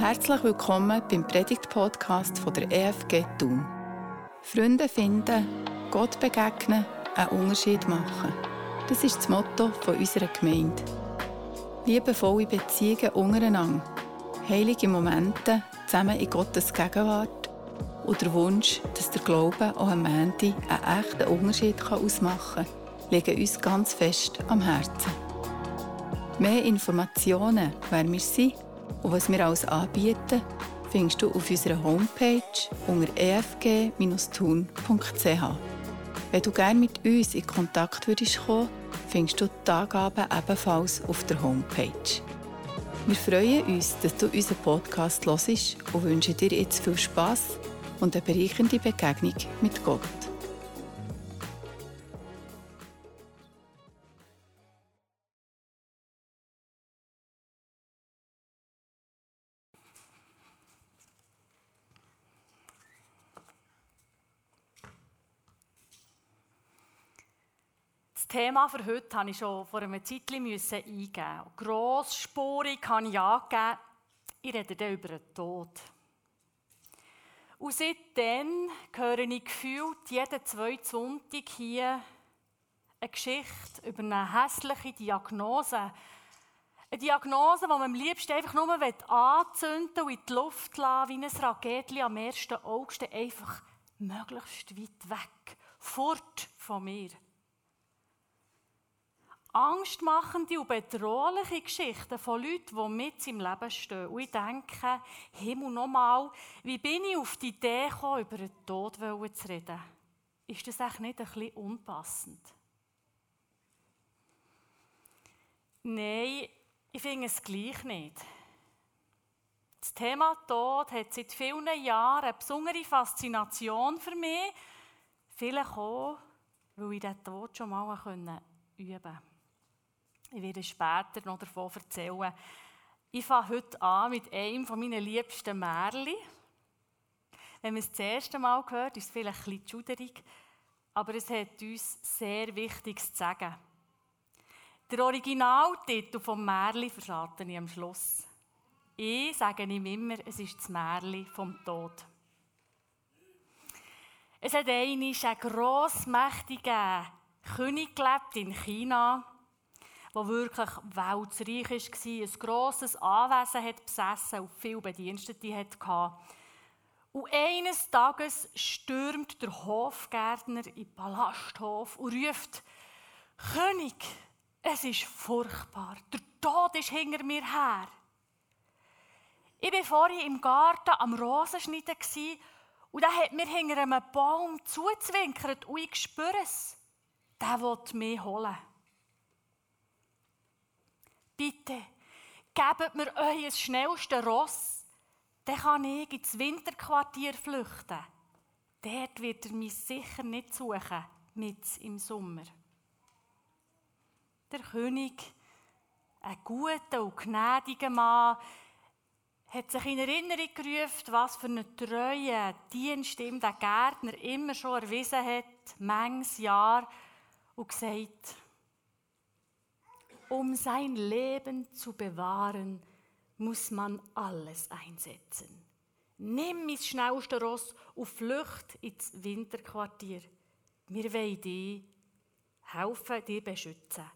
Herzlich willkommen beim Predigt-Podcast der EFG Thun. Freunde finden, Gott begegnen, einen Unterschied machen. Das ist das Motto unserer Gemeinde. Liebevolle Beziehungen untereinander, heilige Momente zusammen in Gottes Gegenwart und der Wunsch, dass der Glaube auch am Ende einen echten Unterschied ausmachen kann, liegen uns ganz fest am Herzen. Mehr Informationen, wer wir sind und was wir alles anbieten, findest du auf unserer Homepage unter efg-thun.ch. Wenn du gerne mit uns in Kontakt würdest kommen, findest du die Angaben ebenfalls auf der Homepage. Wir freuen uns, dass du unseren Podcast hörst und wünschen dir jetzt viel Spass und eine bereichernde Begegnung mit Gott. Thema für heute musste ich schon vor einem Zeitchen eingeben. Grossspurig habe ich angegeben, ich rede dann über den Tod. Und seitdem höre ich gefühlt jeden zweiten Sonntag hier eine Geschichte über eine hässliche Diagnose. Eine Diagnose, die man am liebsten einfach nur anzünden und in die Luft lassen wie ein Raketchen am 1. August, einfach möglichst weit weg, fort von mir angstmachende und bedrohliche Geschichten von Leuten, die mit im Leben stehen. Und ich denke, Himmel nochmal, wie bin ich auf die Idee gekommen, über den Tod zu reden? Ist das echt nicht ein bisschen unpassend? Nein, ich finde es gleich nicht. Das Thema Tod hat seit vielen Jahren eine besondere Faszination für mich. Vielleicht auch, weil ich den Tod schon mal üben konnte. Ich werde später noch davon erzählen. Ich fange heute an mit einem meiner liebsten Märchen. Wenn man es das erste Mal hört, ist es vielleicht ein bisschen schuderig, aber es hat uns sehr Wichtiges zu sagen. Der Originaltitel des Märchen verrate ich am Schluss. Ich sage ihm immer, es ist das Märchen vom Tod. Es hat einmal einen grossmächtigen König gelebt in China der wirklich weltreich war, ein grosses Anwesen hat besessen und viele Bedienstete hatte. Und eines Tages stürmt der Hofgärtner in den Palasthof und ruft, König, es ist furchtbar, der Tod ist hinter mir her. Ich war vorhin im Garten am Rosenschneiden und da hat mir hinter einem Baum zuzwinkert und ich spüre es. Der will mich holen. Bitte, gebt mir euer schnellstes Ross, dann kann ich ins Winterquartier flüchten. Dort wird er mich sicher nicht suchen, mit im Sommer. Der König, ein guter und gnädiger Mann, hat sich in Erinnerung gerufen, was für eine treue Dienst ihm der Gärtner immer schon erwiesen hat, manches Jahr, und gesagt, um sein Leben zu bewahren, muss man alles einsetzen. Nimm mein schnellste Ross und Flucht ins Winterquartier. Wir wollen dich helfen, dich beschützen.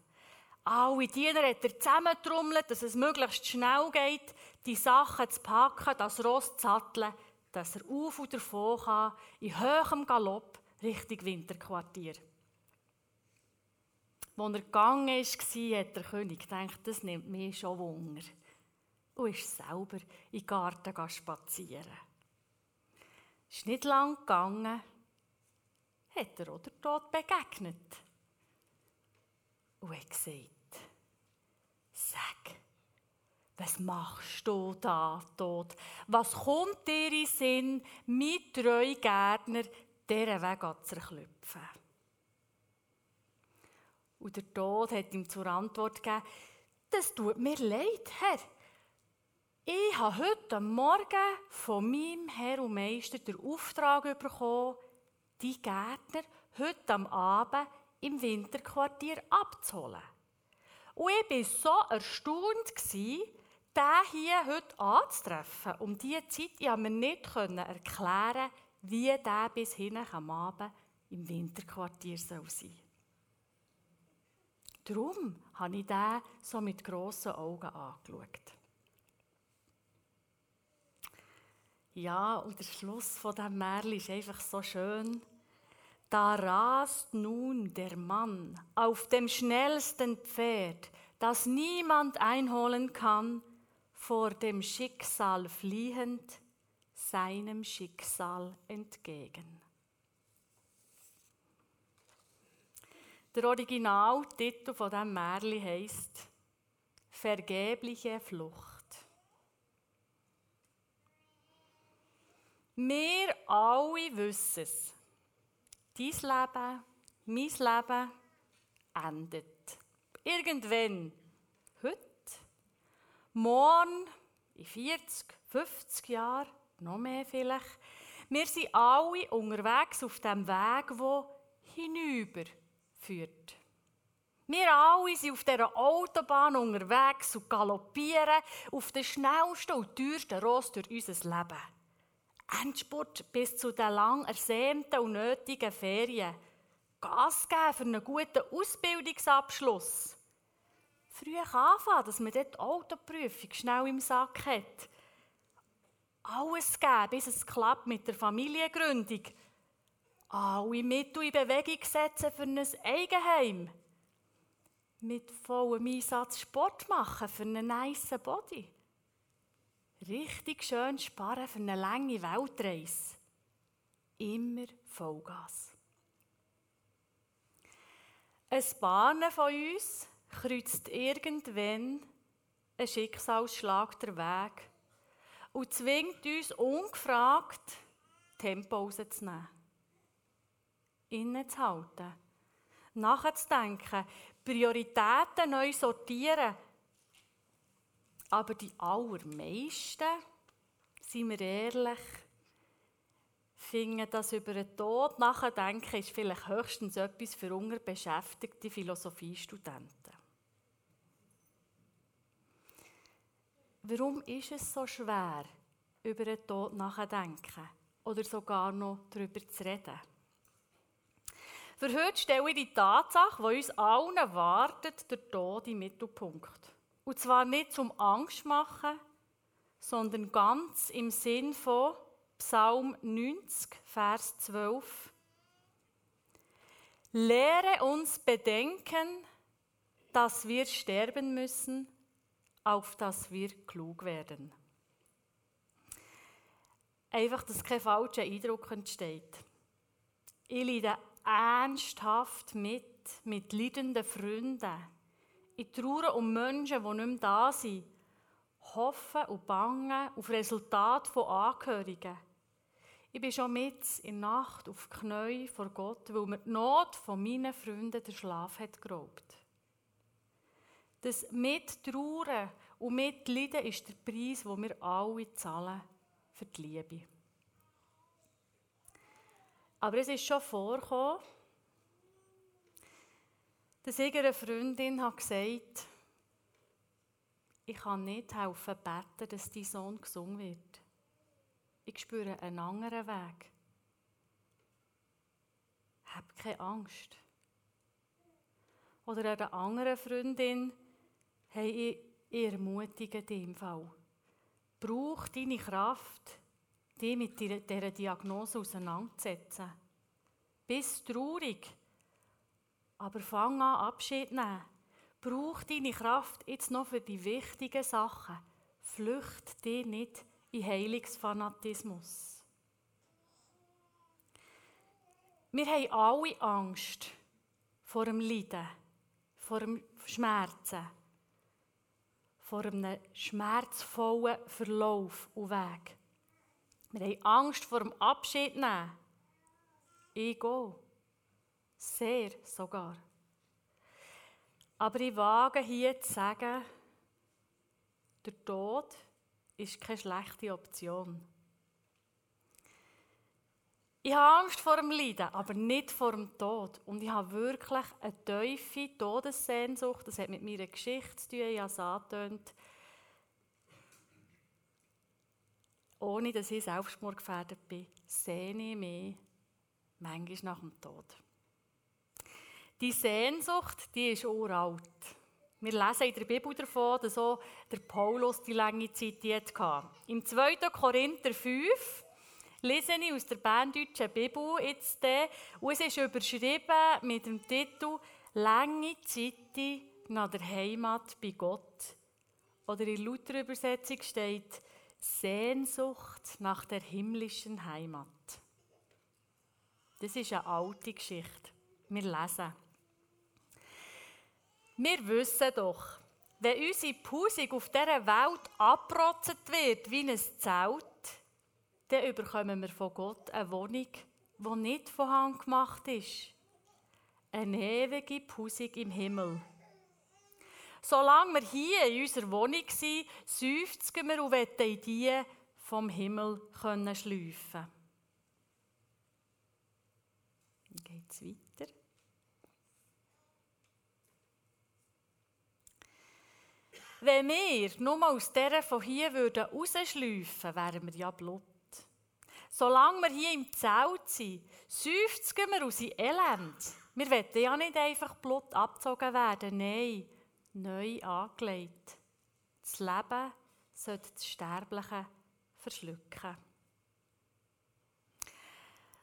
Alle Diener hat er zusammentrommelt, dass es möglichst schnell geht, die Sachen zu packen, das Ross zu satteln, dass er auf und davon kann, in hohem Galopp Richtung Winterquartier. Als er gegangen ist, hat der König gedacht, das nimmt mich schon Wunder. Und ist selber in den Garten spazieren. Ist nicht lang gegangen, hat er oder Tod begegnet. Und hat gesagt, sag, was machst du da, Tod? Was kommt dir in Sinn, mit treu Gärtner dieser Weg zu zerklüpfen? Und der Tod hat ihm zur Antwort gegeben, das tut mir leid, Herr. Ich habe heute Morgen von meinem Herr und Meister den Auftrag bekommen, die Gärtner heute am Abend im Winterquartier abzuholen. Und ich war so erstaunt, den hier heute anzutreffen, um diese Zeit, ich mir nicht erklären wie der bis hin am Abend im Winterquartier sein soll. Darum habe ich den so mit grossen Augen angeschaut. Ja, und der Schluss von dem Märchen ist einfach so schön. Da rast nun der Mann auf dem schnellsten Pferd, das niemand einholen kann, vor dem Schicksal fliehend, seinem Schicksal entgegen. Der Originaltitel von diesem Märchen heisst Vergebliche Flucht. Wir alle wissen es. Dein Leben, mein Leben endet. Irgendwann. Heute. Morgen. In 40, 50 Jahren. Noch mehr vielleicht. Wir sind alle unterwegs auf dem Weg, der hinüber führt. Wir alle sind auf dieser Autobahn unterwegs und galoppieren auf den schnellsten und teuersten Ross durch unser Leben. Endspurt bis zu den lang ersehnten und nötigen Ferien. Gas geben für einen guten Ausbildungsabschluss. Früh anfangen, dass man dort die Autoprüfung schnell im Sack hat. Alles geben, bis es klappt mit der Familiengründung alle Mittel in Bewegung setzen für ein Eigenheim. Mit vollem Einsatz Sport machen für einen nice Body. Richtig schön sparen für eine lange Weltreise. Immer Vollgas. Ein paar von uns kreuzt irgendwann ein Schicksalsschlag der Weg und zwingt uns ungefragt, Tempo rauszunehmen innezuhalten, nachzudenken, Prioritäten neu sortieren. Aber die allermeisten, sind wir ehrlich, finden das über den Tod nachdenken, ist vielleicht höchstens etwas für unterbeschäftigte Philosophiestudenten. Warum ist es so schwer, über den Tod nachzudenken oder sogar noch darüber zu reden? Für heute stelle ich die Tatsache, die uns allen wartet, der Tod im Mittelpunkt. Und zwar nicht zum Angst machen, sondern ganz im Sinn von Psalm 90, Vers 12. Lehre uns bedenken, dass wir sterben müssen, auf dass wir klug werden. Einfach, dass kein falscher Eindruck entsteht. Ich leide ernsthaft mit, mit leidenden Freunden. Ich traue um Menschen, die nicht mehr da sind. Hoffen und bangen auf Resultat von Angehörigen. Ich bin schon mit in der Nacht auf die vor Gott, weil mir die Not von meinen Freunden der Schlaf hat geraubt. Das Mittrauern und Mitleiden ist der Preis, den wir alle zahlen für die Liebe. Aber es ist schon vorgekommen, dass ich einer Freundin hat gesagt ich kann nicht helfen beten, dass dein Sohn gesungen wird. Ich spüre einen anderen Weg. Hab keine Angst. Oder einer anderen Freundin, hey, ich ermutige dich im Fall. Brauch deine Kraft, dich mit dieser Diagnose auseinanderzusetzen. Bist traurig, aber fang an, Abschied zu nehmen. Brauch deine Kraft jetzt noch für die wichtigen Sachen. Flücht dich nicht in Heilungsfanatismus. Wir haben alle Angst vor dem Leiden, vor dem Schmerzen, vor einem schmerzvollen Verlauf und Weg. Wir haben Angst vor dem Abschied nehmen. Ich gehe. Sehr sogar. Aber ich wage hier zu sagen, der Tod ist keine schlechte Option. Ich habe Angst vor dem Leiden, aber nicht vor dem Tod. Und ich habe wirklich eine tiefe Todessehnsucht. Das hat mit meiner Geschichte zu tun, ich habe es angetönt. Ohne dass ich selbstmordgefährdet bin, sehne ich mich manchmal nach dem Tod. Die Sehnsucht, die ist uralt. Wir lesen in der Bibel davon, dass auch der Paulus die lange Zeit hatte. Im 2. Korinther 5 lese ich aus der berndeutschen Bibel jetzt den, und es ist überschrieben mit dem Titel «Lange Zeit nach der Heimat bei Gott». Oder in lauter Übersetzung steht «Sehnsucht nach der himmlischen Heimat». Das ist eine alte Geschichte. Wir lesen. Wir wissen doch, wenn unsere Pusik auf dieser Welt abgerotzt wird wie ein Zelt, dann bekommen wir von Gott eine Wohnung, die nicht von Hand gemacht ist. Eine ewige Pusik im Himmel. Solange wir hier in unserer Wohnung sind, seufzen wir und wollen in die vom Himmel schleifen. Dann geht es weiter. Wenn wir nur aus dieser von hier rausschleifen würden, wären wir ja Blut. Solange wir hier im Zelt sind, seufzen wir aus Elend. Wir wollen ja nicht einfach Blut abgezogen werden, nein, neu angelegt. Das Leben sollte das Sterbliche verschlucken.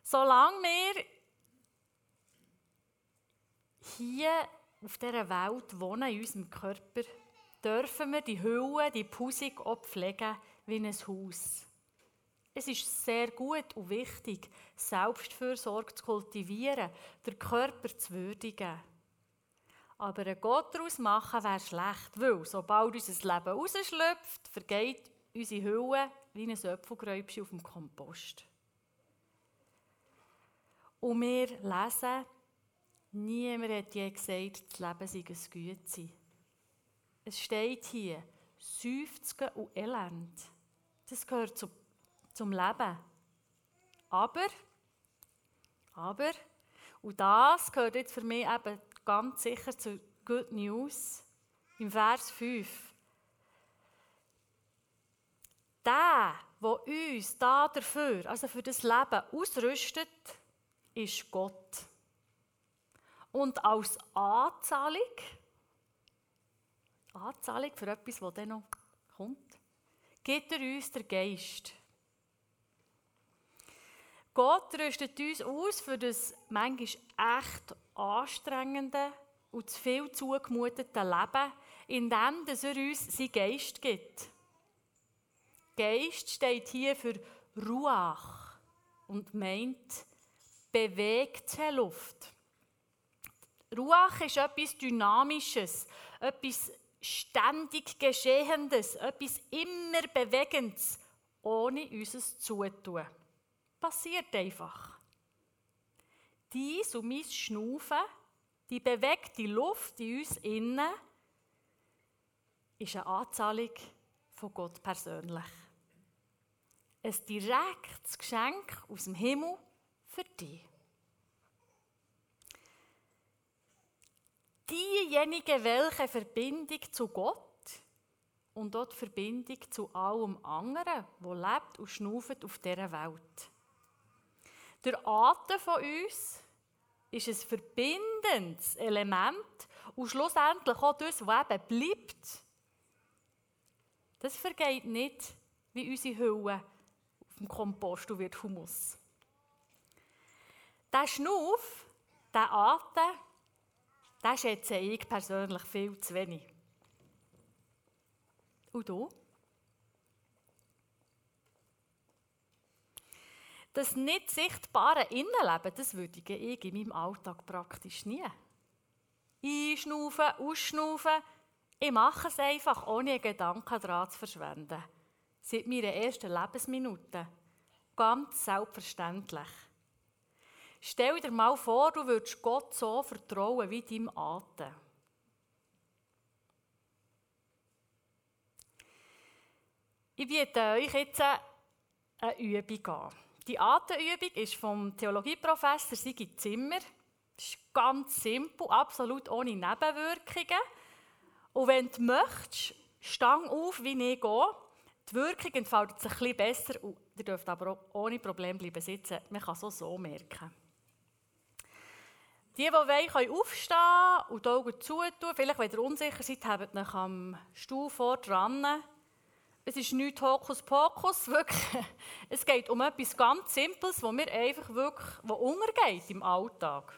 Solange wir hier auf dieser Welt wohnen, in unserem Körper, dürfen wir die Hülle, die Pusik auch pflegen wie ein Haus. Es ist sehr gut und wichtig, Selbstfürsorge zu kultivieren, den Körper zu würdigen. Aber ein Gott daraus machen wäre schlecht, weil sobald unser Leben rausschlüpft, vergeht unsere Hülle wie ein Öpfelgräubchen auf dem Kompost. Und wir lesen, niemand hat je gesagt, das Leben sei ein Güte. Es steht hier, Seufzen und Elend. Das gehört zu, zum Leben. Aber, aber, und das gehört jetzt für mich eben ganz sicher zur Good News, im Vers 5. Der, der uns da dafür, also für das Leben ausrüstet, ist Gott. Und als Anzahlung Anzahlung für etwas, das dann noch kommt, gibt er uns der Geist. Gott rüstet uns aus für das manchmal echt anstrengende und zu viel zugemutete Leben, indem er uns seinen Geist gibt. Geist steht hier für Ruach und meint bewegte Luft. Ruach ist etwas Dynamisches, etwas ständig Geschehendes, etwas immer Bewegendes, ohne unser Zutun. Passiert einfach. Dies und mein Schnaufen, die bewegte Luft in uns innen, ist eine Anzahlung von Gott persönlich. Ein direktes Geschenk aus dem Himmel für dich. diejenigen, welche Verbindung zu Gott und dort Verbindung zu allem anderen, wo lebt und schnauft auf dieser Welt. Der Atem von uns ist ein verbindendes Element und schlussendlich auch das, was eben bleibt. Das vergeht nicht wie unsere Hülle auf dem Kompost und wird Humus. Der Schnuff, der Atem, das schätze ich persönlich viel zu wenig. Und du? Das nicht sichtbare Innenleben, das würdige ich in meinem Alltag praktisch nie. Einschnaufen, ausschnaufen, ich mache es einfach, ohne einen Gedanken daran zu verschwenden. Seit meiner ersten Lebensminute. Ganz selbstverständlich. Stell dir mal vor, du würdest Gott so vertrauen wie deinem Atem. Ich biete euch jetzt eine Übung an. Die Atemübung ist vom Theologieprofessor Sigi Zimmer. Das ist ganz simpel, absolut ohne Nebenwirkungen. Und wenn du möchtest, stang auf, wie ich gehe, Die Wirkung entfaltet sich ein besser und ihr dürft aber auch ohne Problem bleiben sitzen. Man kann es so merken. Die, die wollen, können aufstehen und die Augen zutun. Vielleicht, wenn ihr unsicher seid, habt ihr euch am Stuhl vor dran. Es ist nicht Hokuspokus, wirklich. Es geht um etwas ganz Simples, wo mir einfach wirklich wo untergeht im Alltag.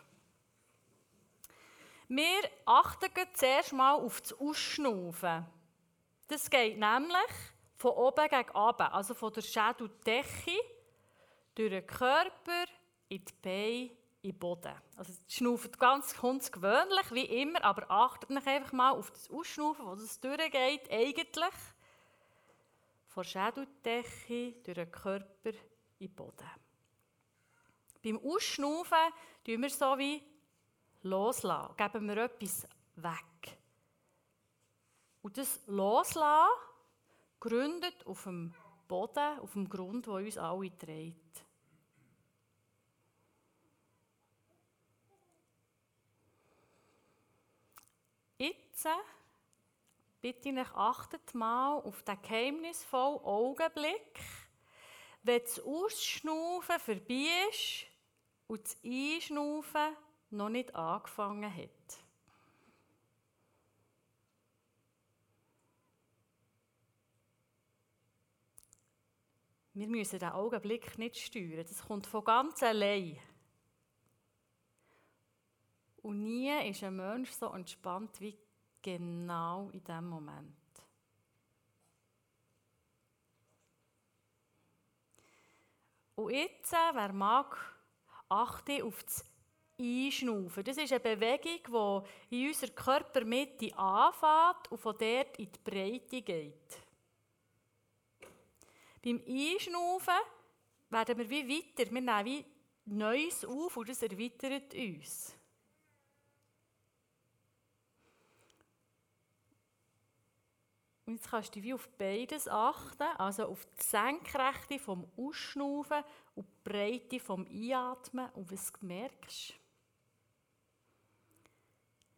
Wir achten zuerst mal auf das Ausschnaufen. Das geht nämlich von oben gegen unten, also von der Schädeldecke, durch den Körper, in die Beine, in den Boden. Also es schnauft ganz gewöhnlich, wie immer, aber achtet euch einfach mal auf das Ausschnaufen, wo das durchgeht, eigentlich. Von der Schädeldecke, durch den Körper, in den Boden. Beim Ausschnaufen tun wir so wie loslassen, geben wir etwas weg. Und das Loslassen gründet auf dem Boden, auf dem Grund, wo uns alle trägt. Jetzt bitte ich, achtet mal auf den geheimnisvollen Augenblick, wenn das Ausschnaufen vorbei ist und das Einschnaufen noch nicht angefangen hat. Wir müssen den Augenblick nicht steuern. Das kommt von ganz allein. Und nie ist ein Mensch so entspannt wie genau in diesem Moment. Und jetzt, wer mag, achte auf das Einschnaufen. Das ist eine Bewegung, die in unserer Körpermitte anfängt und von dort in die Breite geht. Beim Einschnaufen werden wir wie weiter, wir nehmen wie Neues auf und das erweitert uns. Und jetzt kannst du wie auf beides achten, also auf die Senkrechte vom Ausschnaufen und die Breite vom Einatmen und was du merkst.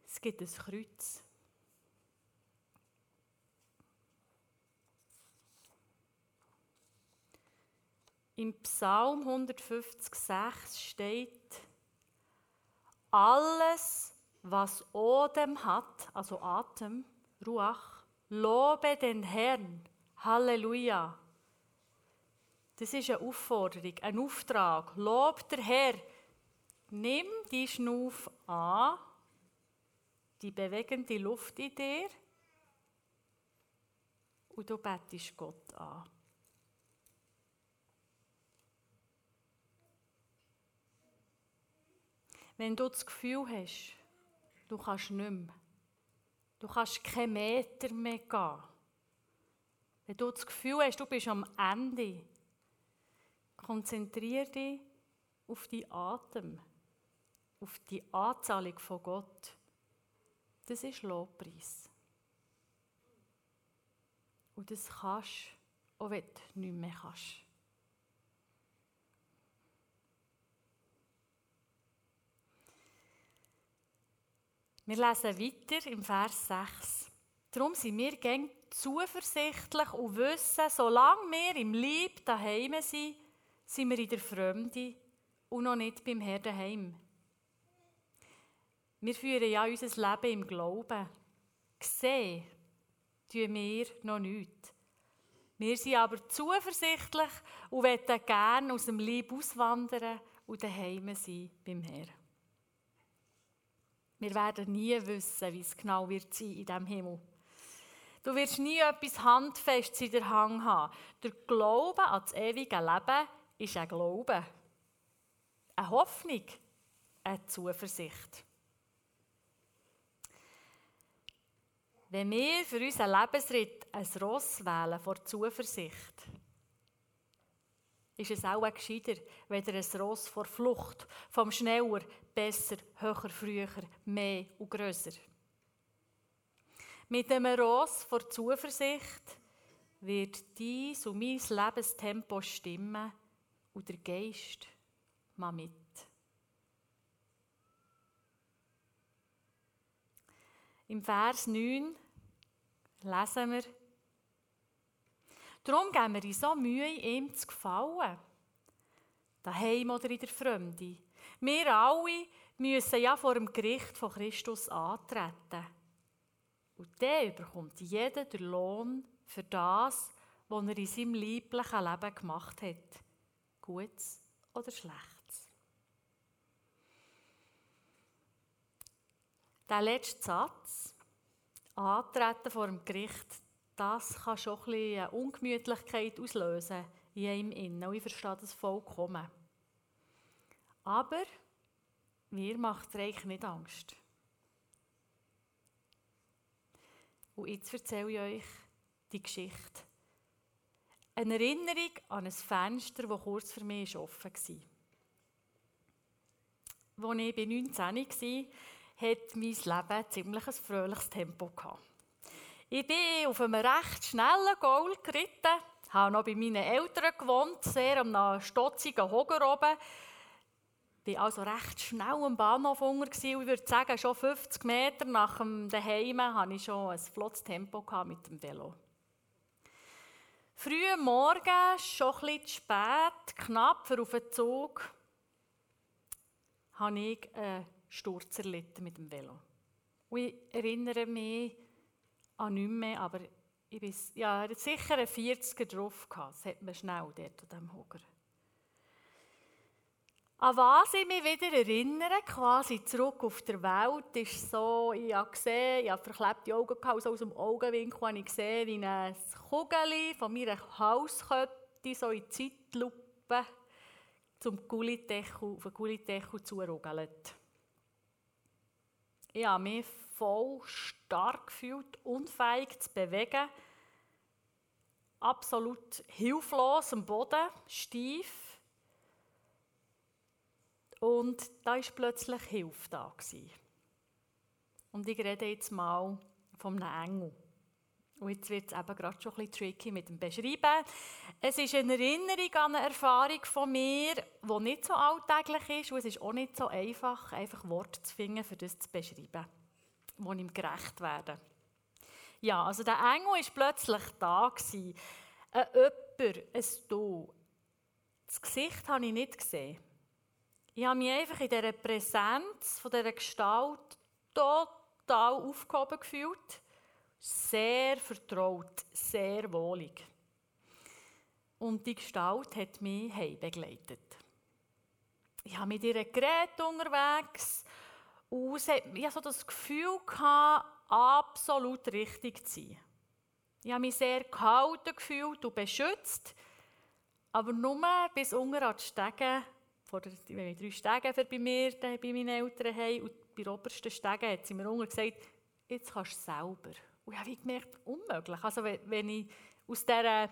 Es gibt ein Kreuz. Im Psalm 150,6 steht, alles, was Odem hat, also Atem, Ruach, lobe den Herrn. Halleluja. Das ist eine Aufforderung, ein Auftrag. Lob der Herr. Nimm die Schnuff an, die bewegende Luft in dir, und du bettest Gott an. Wenn du das Gefühl hast, du kannst nicht mehr, du kannst keinen Meter mehr gehen, wenn du das Gefühl hast, du bist am Ende, konzentriere dich auf die Atem, auf die Anzahlung von Gott. Das ist Lobpreis. Und das kannst auch wenn du nicht mehr kannst. Wir lesen weiter im Vers 6. Darum sind wir gäng zuversichtlich und wissen, solange wir im Lieb daheim sind, sind wir in der Fremde und noch nicht beim Herrn daheim. Wir führen ja unser Leben im Glauben. Sehen tun wir noch nichts. Wir sind aber zuversichtlich und wollen gerne aus dem Lieb auswandern und daheim sein beim Herrn. Wir werden nie wissen, wie es genau wird sein in diesem Himmel. Du wirst nie etwas Handfestes in der Hand haben. Der Glaube an das ewige Leben ist ein Glaube. Eine Hoffnung, eine Zuversicht. Wenn wir für unseren Lebensritt ein Ross wählen vor Zuversicht, ist es auch gescheiter, weder ein Ross vor Flucht, vom schneller, besser, höher, früher, mehr und grösser. Mit dem Ross vor Zuversicht wird dies und mein Lebenstempo stimmen und der Geist mal mit. Im Vers 9 lesen wir, Darum geben wir uns so Mühe, ihm zu gefallen. Daheim oder in der Fremde. Wir alle müssen ja vor dem Gericht von Christus antreten. Und dann bekommt jeder den Lohn für das, was er in seinem lieblichen Leben gemacht hat. Gutes oder Schlechtes. Der letzte Satz, Antreten vor dem Gericht, das kann schon ein bisschen Ungemütlichkeit auslösen in einem Innen. Und ich verstehe das vollkommen. Aber mir macht es eigentlich nicht Angst. Und jetzt erzähle ich euch die Geschichte. Eine Erinnerung an ein Fenster, das kurz für mich offen war. Als ich bei 19 war, hat mein Leben ein ziemlich fröhliches Tempo gehabt. Ich bin auf einem recht schnellen Goal geritten, habe noch bei meinen Eltern gewohnt, sehr am stotzigen Hoger oben. Ich war also recht schnell am Bahnhof unter. Ich würde sagen, schon 50 Meter nach dem Daheim hatte ich schon ein flottes Tempo mit dem Velo. Früh am Morgen, schon bisschen zu spät, knapp für auf den Zug, habe ich einen Sturz erlitten mit dem Velo. Und ich erinnere mich an nichts mehr, aber ich bin, ja, sicher einen 40er drauf gehabt. Das hat man schnell dort an diesem Hocker. An was ich mich wieder erinnere, quasi zurück auf der Welt, ist so, ich habe gesehen, ich habe verklebte Augen gehabt, also aus dem Augenwinkel habe ich gesehen, wie ein Kugel von meiner Hauskette so in Zeitlupe zum Gullideckel, auf den Gullideckel zurugelt. Ich habe mich voll stark gefühlt, unfähig zu bewegen, absolut hilflos am Boden, steif. Und da war plötzlich Hilfe da. Und ich rede jetzt mal von einem Engel. Und jetzt wird es eben gerade schon ein bisschen tricky mit dem Beschreiben. Es ist eine Erinnerung an eine Erfahrung von mir, die nicht so alltäglich ist. Und es ist auch nicht so einfach, einfach Worte zu finden, für das zu beschreiben, die ihm gerecht werden. Ja, also der Engel war plötzlich da. Ein Jemand, ein Du. Das Gesicht habe ich nicht gesehen. Ich habe mich einfach in dieser Präsenz von dieser Gestalt total aufgehoben gefühlt. Sehr vertraut, sehr wohlig. Und die Gestalt hat mich heim begleitet. Ich habe mit ihr geredet unterwegs und ich hatte so das Gefühl, gehabt, absolut richtig zu sein. Ich habe mich sehr gehalten gefühlt und beschützt, aber nur bis unter an die Stege vor der, wenn wir drei Stege bei mir, bei meinen Eltern haben, und bei der obersten Stege hat sie mir unten gesagt, jetzt kannst du selber. Und ich habe gemerkt, unmöglich. Also wenn ich aus dieser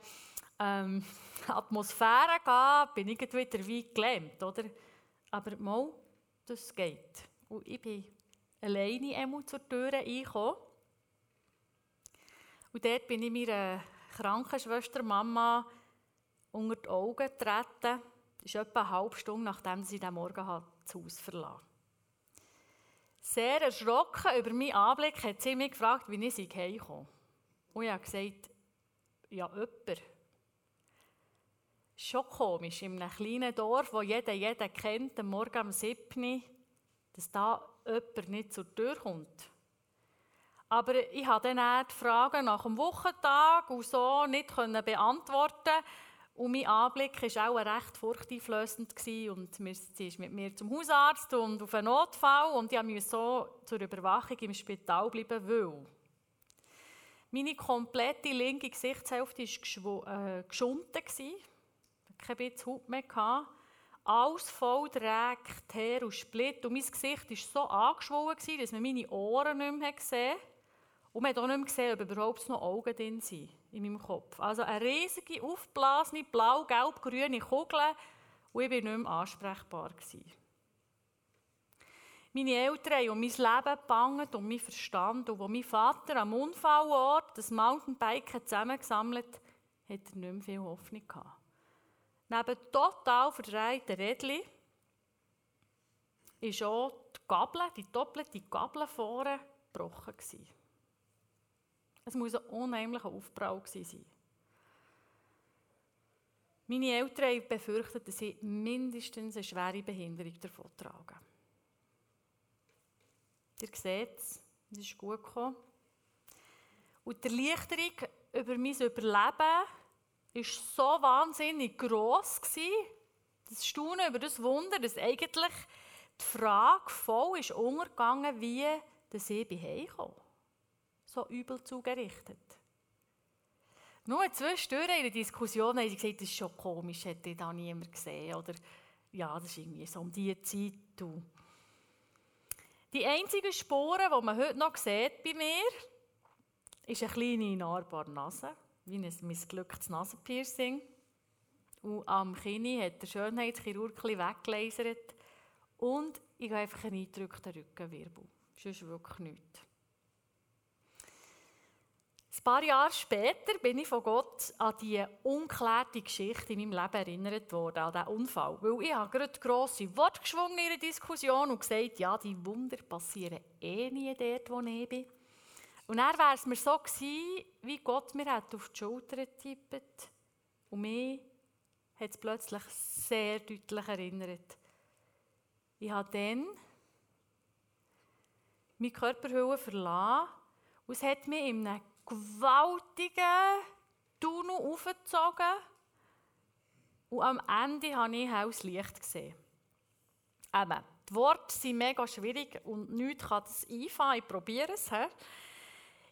ähm, Atmosphäre gehe, bin ich wieder wie gelähmt, oder? Aber mal, das geht. Und ich bin alleine einmal zur Tür reingekommen. Und dort bin ich meiner Krankenschwester Mama unter die Augen getreten das ist etwa eine halbe Stunde, nachdem sie den Morgen das Haus verlassen Sehr erschrocken über meinen Anblick hat sie mich gefragt, wie ich sie heimkomme. Und ich habe gesagt, ja, jemand. Schon komisch, in einem kleinen Dorf, wo jeder jeden kennt, am Morgen um 7 dass da jemand nicht zur Tür kommt. Aber ich konnte dann die Fragen nach dem Wochentag und so nicht beantworten und mein Anblick war auch recht furchteinflößend. Und sie ist mit mir zum Hausarzt und auf einen Notfall. Und ich musste so zur Überwachung im Spital bleiben, weil meine komplette linke Gesichtshälfte war äh, geschunden. Ich hatte kein bisschen Haut mehr. Alles voll Dreck, Teer und Split. Und mein Gesicht war so angeschwollen, dass man meine Ohren nicht mehr gesehen hat. Und man hat auch nicht mehr gesehen, ob überhaupt noch Augen drin sind in meinem Kopf. Also eine riesige, aufgeblasene, blau-gelb-grüne Kugel und ich war nicht mehr ansprechbar. Meine Eltern haben um mein Leben gebangt und mein Verstand. Und als mein Vater am Unfallort das Mountainbiken zusammengesammelt hat, hat er nicht mehr viel Hoffnung gehabt. Neben total verdrehten Rädchen war auch die Gabel, die doppelte Gabel vorne gebrochen. Es muss ein unheimlicher Aufprall sein. Meine Eltern befürchten, dass sie mindestens eine schwere Behinderung davon tragen. Ihr seht es, es ist gut gekommen. Und die Erleichterung über mein Überleben war so wahnsinnig gross, das Staunen über das Wunder, dass eigentlich die Frage voll ist untergegangen, wie dass ich heimkomme. So übel zugerichtet. Nur zwischendurch in der Diskussion haben sie gesagt, das ist schon komisch, hätte ich da niemand gesehen. Oder ja, das ist irgendwie so um diese Zeit. Du. Die einzigen Spuren, die man heute noch sieht bei mir, ist eine kleine nahbare Nase, wie ein missglücktes Nasenpiercing. Und am Kinn hat der Schönheitschirurg weggelasert. Und ich habe einfach einen eingedrückten Rückenwirbel. Ist wirklich nichts. Ein paar Jahre später bin ich von Gott an die unklärte Geschichte in meinem Leben erinnert worden, an diesen Unfall. Weil ich habe gerade grosse Worte geschwungen in der Diskussion und gesagt, ja, die Wunder passieren eh nie dort, wo ich bin. Und dann wäre es mir so gewesen, wie Gott mir hat auf die Schulter getippt und mich hat es plötzlich sehr deutlich erinnert. Ich habe dann meine Körperhülle verlassen und es hat mich in einem gewaltigen Tunnel aufgezogen und am Ende habe ich helles Licht gesehen. Eben, die Worte sind mega schwierig und nichts kann das einfangen. Ich probiere es. He.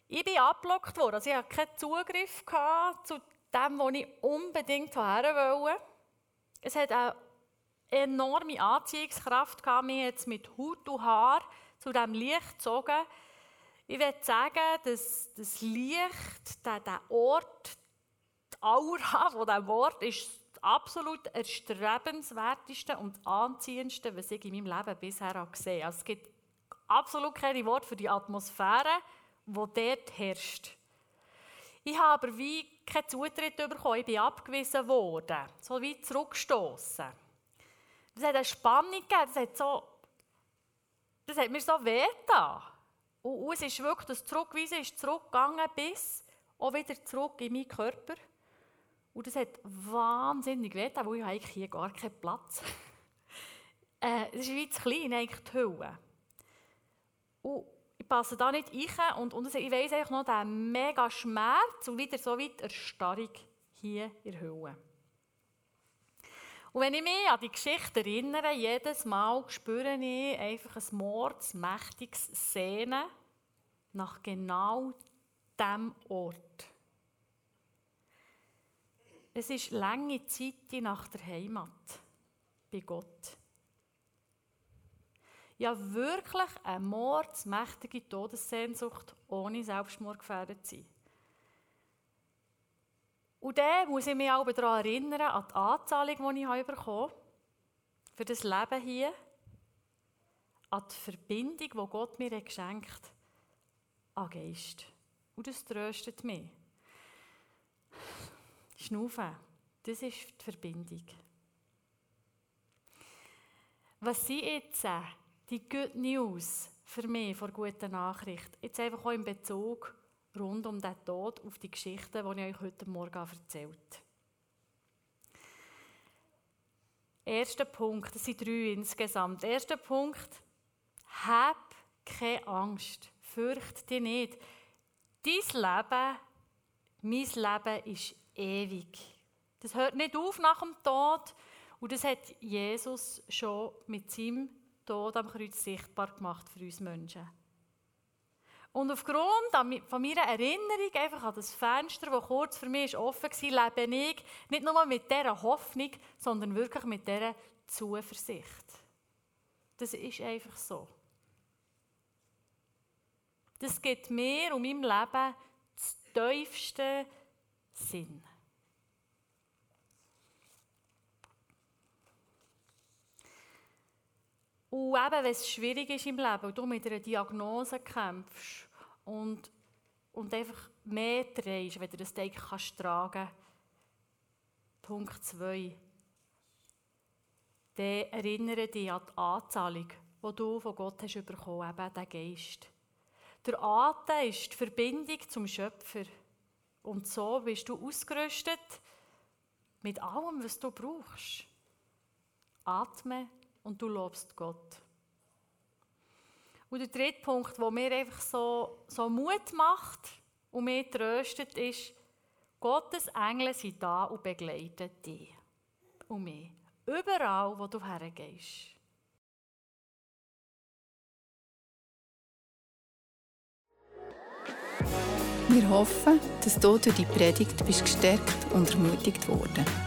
Ich bin abgelockt worden. Also ich hatte keinen Zugriff zu dem, was ich unbedingt her wollte. Es hat eine enorme Anziehungskraft gehabt. Mir jetzt mit Haut und Haar zu diesem Licht gezogen. Ich würde sagen, dass das Licht, der, der Ort, die Aura von diesem Wort ist das absolut erstrebenswerteste und anziehendste, was ich in meinem Leben bisher gesehen habe. Also es gibt absolut keine Worte für die Atmosphäre, die dort herrscht. Ich habe aber wie keinen Zutritt bekommen, ich bin abgewiesen worden, so wie zurückgestoßen. Das hat eine Spannung gegeben, das hat, so, das hat mir so wehgetan. Und, es ist wirklich, das Zurückweisen ist zurückgegangen bis auch wieder zurück in meinen Körper. Und das hat wahnsinnig weh, weil ich eigentlich hier gar keinen Platz äh, Es ist wie zu klein, eigentlich die Hülle. Und ich passe da nicht rein und, und ich weiss eigentlich noch den mega Schmerz und wieder so weit Erstarrung hier in der Hülle. Und wenn ich mich an die Geschichte erinnere, jedes Mal spüre ich einfach ein mordsmächtiges Sehnen nach genau diesem Ort. Es ist lange Zeit nach der Heimat bei Gott. Ja, wirklich eine mordsmächtige Todessehnsucht, ohne Selbstmordgefährdet zu sein. Und dann muss ich mich auch daran erinnern, an die Anzahlung, die ich bekommen habe, für das Leben hier, an die Verbindung, die Gott mir geschenkt hat, an Geist. Und das tröstet mich. Schnaufen, das ist die Verbindung. Was sind jetzt die Good News für mich, vor guten Nachricht? Jetzt einfach auch in Bezug rund um den Tod auf die Geschichte, die ich euch heute Morgen erzählt. Erster Punkt, das sind drei insgesamt. Erster Punkt, hab keine Angst, fürchte dich nicht. Dein Leben, mein Leben ist ewig. Das hört nicht auf nach dem Tod und das hat Jesus schon mit seinem Tod am Kreuz sichtbar gemacht für uns Menschen. Und aufgrund von meiner Erinnerung einfach an das Fenster, das kurz für mich offen war, lebe ich nicht nur mit dieser Hoffnung, sondern wirklich mit dieser Zuversicht. Das ist einfach so. Das gibt mir und meinem Leben das tiefste Sinn. Und eben, wenn es schwierig ist im Leben und du mit einer Diagnose kämpfst, und, und einfach mehr drehst, wenn du das Deck kannst tragen Punkt 2. Dann erinnere dich an die Anzahlung, die du von Gott hast bekommen, eben den Geist. Der Atem ist die Verbindung zum Schöpfer. Und so bist du ausgerüstet Mit allem, was du brauchst. Atme und du lobst Gott. Und der dritte Punkt, der mir einfach so, so Mut macht und mich tröstet, ist, Gottes Engel sind da und begleiten dich und mich. Überall, wo du hergehst. Wir hoffen, dass du durch die Predigt bist gestärkt und ermutigt worden.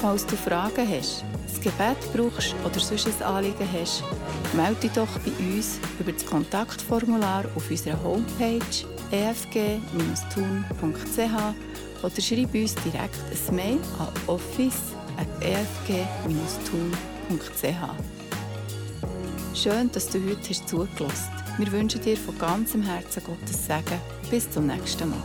Falls du Fragen hast, ein Gebet brauchst oder sonst ein Anliegen hast, melde dich doch bei uns über das Kontaktformular auf unserer Homepage efg-tun.ch oder schreib uns direkt ein Mail an office.efg-tun.ch. Schön, dass du heute zugelassen hast. Wir wünschen dir von ganzem Herzen Gottes Segen. Bis zum nächsten Mal.